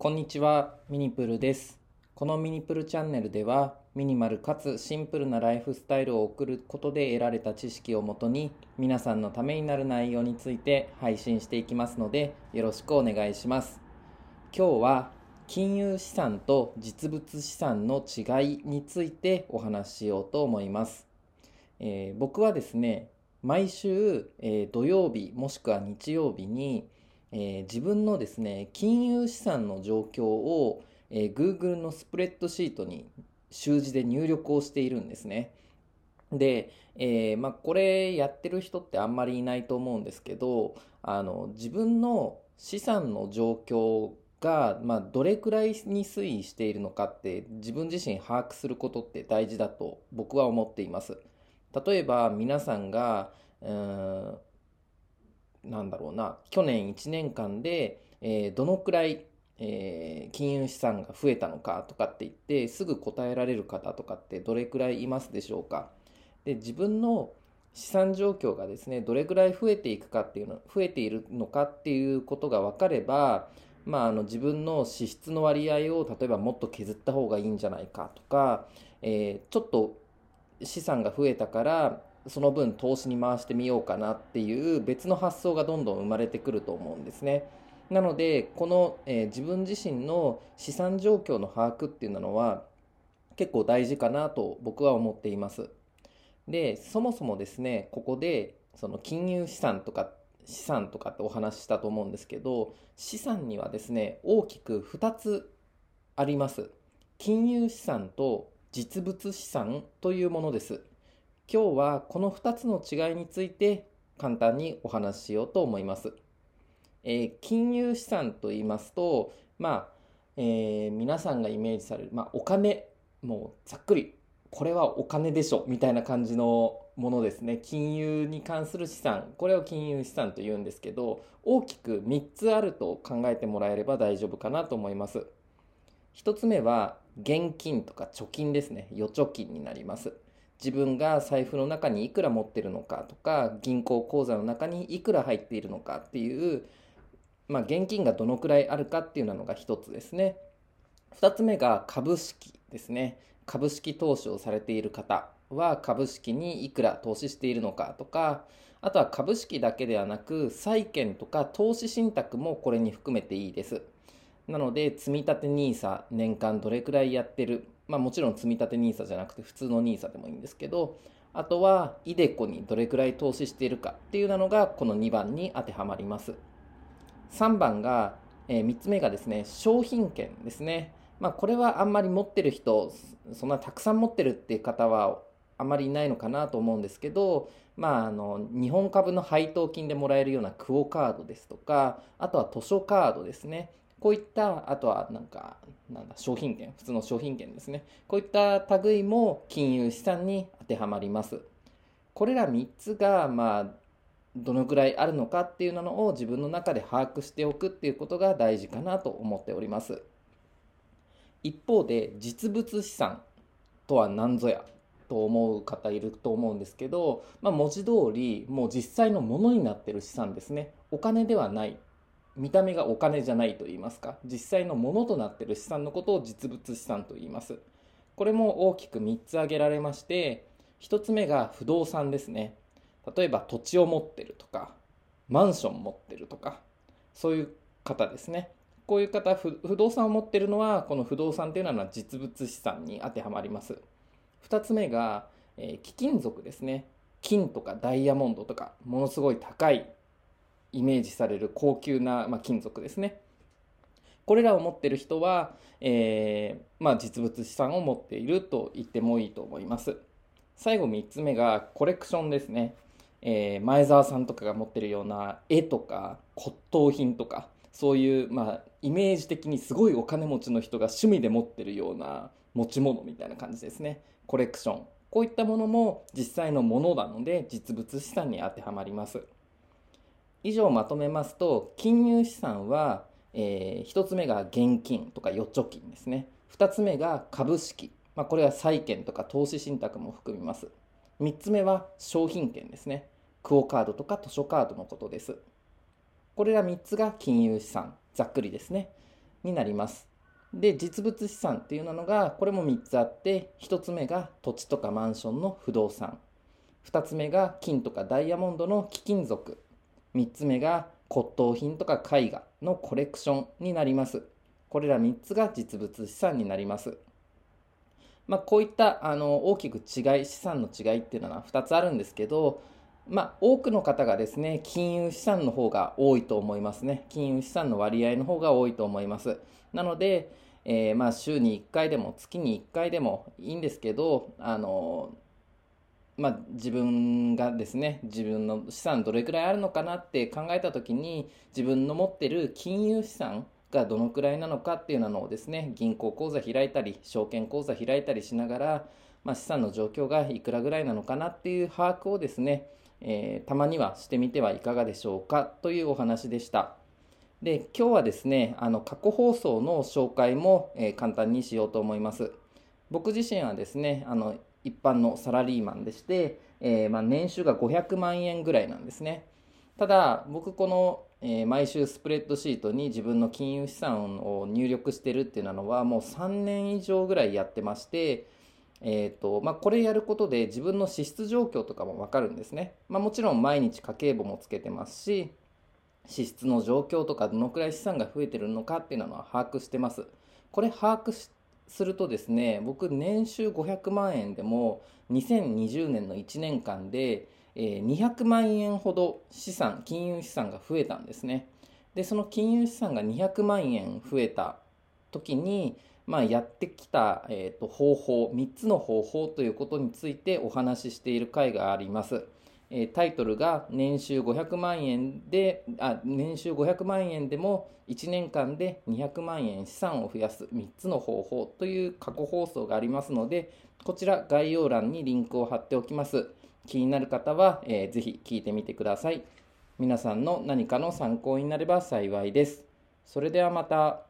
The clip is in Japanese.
こんにちは、ミニプルです。このミニプルチャンネルでは、ミニマルかつシンプルなライフスタイルを送ることで得られた知識をもとに、皆さんのためになる内容について配信していきますので、よろしくお願いします。今日は、金融資産と実物資産の違いについてお話ししようと思います。えー僕はですね、毎週、えー土曜日もしくは日曜日に、えー自分のですね金融資産の状況を、えー Google のスプレッドシートに習字で入力をしているんですね。で、えーまあ、これやってる人ってあんまりいないと思うんですけどあの自分の資産の状況が、まあ、どれくらいに推移しているのかって自分自身把握することって大事だと僕は思っています。例えば皆さんがうんなんだろうな去年1年間で、えーどのくらい、えー金融資産が増えたのかとかって言ってすぐ答えられる方とかってどれくらいいますでしょうか。で自分の資産状況がですねどれくらい増えていくかっていうの増えているのかっていうことが分かれば、まあ、あの自分の支出の割合を例えばもっと削った方がいいんじゃないかとか、えーちょっと資産が増えたからその分投資に回してみようかなっていう別の発想がどんどん生まれてくると思うんですね。なのでこの、えー自分自身の資産状況の把握っていうのは結構大事かなと僕は思っています。でそもそもですねここでその金融資産とか資産とかってお話ししたと思うんですけど資産にはですね大きく2つあります。金融資産と実物資産というものです。今日はこの2つの違いについて簡単にお話ししようと思います。えー金融資産と言いますと、まあえー皆さんがイメージされる、まあ、お金もうざっくりこれはお金でしょみたいな感じのものですね金融に関する資産これを金融資産と言うんですけど大きく3つあると考えてもらえれば大丈夫かなと思います。1つ目は現金とか貯金ですね預貯金になります。自分が財布の中にいくら持ってるのかとか銀行口座の中にいくら入っているのかっていう、まあ、現金がどのくらいあるかっていうのが一つですね。二つ目が株式ですね。株式投資をされている方は株式にいくら投資しているのかとかあとは株式だけではなく債券とか投資信託もこれに含めていいです。なので積立 NISA 年間どれくらいやってるまあもちろん積立 NISA じゃなくて普通の NISA でもいいんですけどあとは iDeCo にどれくらい投資しているかっていうのがこの2番に当てはまります。3番が、え3つ目がですね商品券ですね。まあこれはあんまり持ってる人そんなたくさん持ってるっていう方はあまりいないのかなと思うんですけど、まあ、あの日本株の配当金でもらえるようなクオカードですとかあとは図書カードですね。こういったあとはなんかなんだ商品券普通の商品券ですね。こういった類も金融資産に当てはまります。これら3つがまあどのくらいあるのかっていうのを自分の中で把握しておくっていうことが大事かなと思っております。一方で実物資産とは何ぞやと思う方いると思うんですけど、まあ、文字通りもう実際のものになってる資産ですね。お金ではない。見た目がお金じゃないと言いますか実際のものとなっている資産のことを実物資産と言います。これも大きく3つ挙げられまして1つ目が不動産ですね。例えば土地を持ってるとかマンション持ってるとかそういう方ですね。こういう方不動産を持ってるのはこの不動産というのは実物資産に当てはまります。2つ目が、え貴金属ですね。金とかダイヤモンドとかものすごい高いイメージされる高級な、まあ、金属ですね。これらを持っている人は、えーまあ、実物資産を持っていると言ってもいいと思います。最後3つ目がコレクションですね、えー前澤さんとかが持ってるような絵とか骨董品とかそういう、まあ、イメージ的にすごいお金持ちの人が趣味で持ってるような持ち物みたいな感じですね。コレクション。こういったものも実際のものなので実物資産に当てはまります。以上まとめますと金融資産は、え1つ目が現金とか預貯金ですね2つ目が株式、まあ、これは債券とか投資信託も含みます3つ目は商品券ですねクオカードとか図書カードのことですこれら3つが金融資産ざっくりですねになります。で、実物資産っていうのが、これも3つあって、1つ目が土地とかマンションの不動産。2つ目が金とかダイヤモンドの貴金属。3つ目が骨董品とか絵画のコレクションになります。これら3つが実物資産になります。まあ、こういったあの大きく違い、資産の違いっていうのは2つあるんですけど、まあ、多くの方がですね、金融資産の方が多いと思いますね。金融資産の割合の方が多いと思います。なので、えー、まあ週に1回でも月に1回でもいいんですけど、あのまあ、自分がですね自分の資産どれくらいあるのかなって考えた時に自分の持ってる金融資産がどのくらいなのかっていうのをですね銀行口座開いたり証券口座開いたりしながら、まあ、資産の状況がいくらぐらいなのかなっていう把握をですね、えー、たまにはしてみてはいかがでしょうかというお話でした。で今日はですねあの過去放送の紹介も、えー、簡単にしようと思います。僕自身はですねあの一般のサラリーマンでして、えー、まあ、年収が500万円ぐらいなんですね。ただ、僕この、えー、毎週スプレッドシートに自分の金融資産を入力してるっていうのはもう3年以上ぐらいやってまして、えーとまあ、これやることで自分の支出状況とかも分かるんですね。まあ、もちろん毎日家計簿もつけてますし、支出の状況とかどのくらい資産が増えてるのかっていうのは把握してます。これ把握しするとですね僕年収500万円でも2020年の1年間で、200万円ほど資産金融資産が増えたんですね。でその金融資産が200万円増えた時に、まあ、やってきた、えーと、方法3つの方法ということについてお話ししている回があります。えタイトルが年収500万円であ年収500万円でも1年間で200万円資産を増やす3つの方法という過去放送がありますのでこちら概要欄にリンクを貼っておきます。気になる方は、えー、ぜひ聞いてみてください。皆さんの何かの参考になれば幸いです。それではまた。